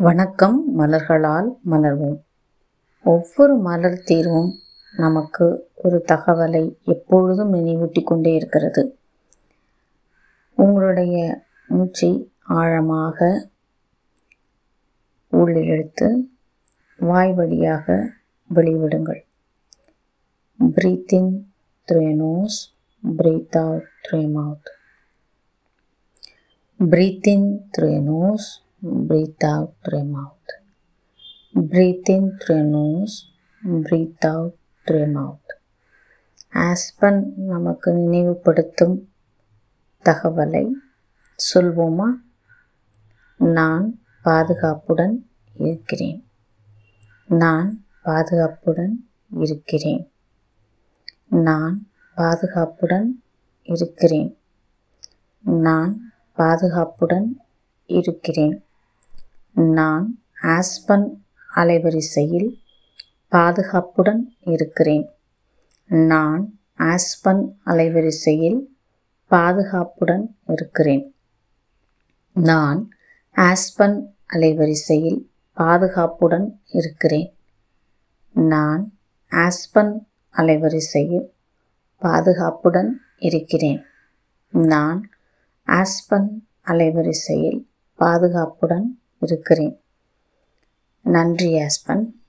வணக்கம் மலர்களால் மலர்வோம். ஒவ்வொரு மலர் தீர்வும் நமக்கு ஒரு தகவலை எப்பொழுதும் நினைவூட்டி கொண்டே இருக்கிறது. உங்களுடைய மூச்சை ஆழமாக உள்ளிழுத்து வாய் வழியாக வெளிவிடுங்கள். Breathe in through nose breathe out through mouth breathe in through nose breathe out through your mouth. Breathe in through your nose, breathe out through your mouth. ஆஸ்பன் நமக்கு நினைவுபடுத்தும் தகவலை சொல்வோமா? நான் பாதுகாப்புடன் இருக்கிறேன். நான் பாதுகாப்புடன் இருக்கிறேன். நான் பாதுகாப்புடன் இருக்கிறேன். நான் பாதுகாப்புடன் இருக்கிறேன். நான் ஆஸ்பன் அலைவரிசையில் பாதுகாப்புடன் இருக்கிறேன். நான் ஆஸ்பன் அலைவரிசையில் பாதுகாப்புடன் இருக்கிறேன். நான் ஆஸ்பன் அலைவரிசையில் பாதுகாப்புடன் இருக்கிறேன். நான் ஆஸ்பன் அலைவரிசையில் பாதுகாப்புடன் இருக்கிறேன். நான் ஆஸ்பன் அலைவரிசையில் பாதுகாப்புடன் இருக்கிறேன். நன்றி ஆஸ்பன்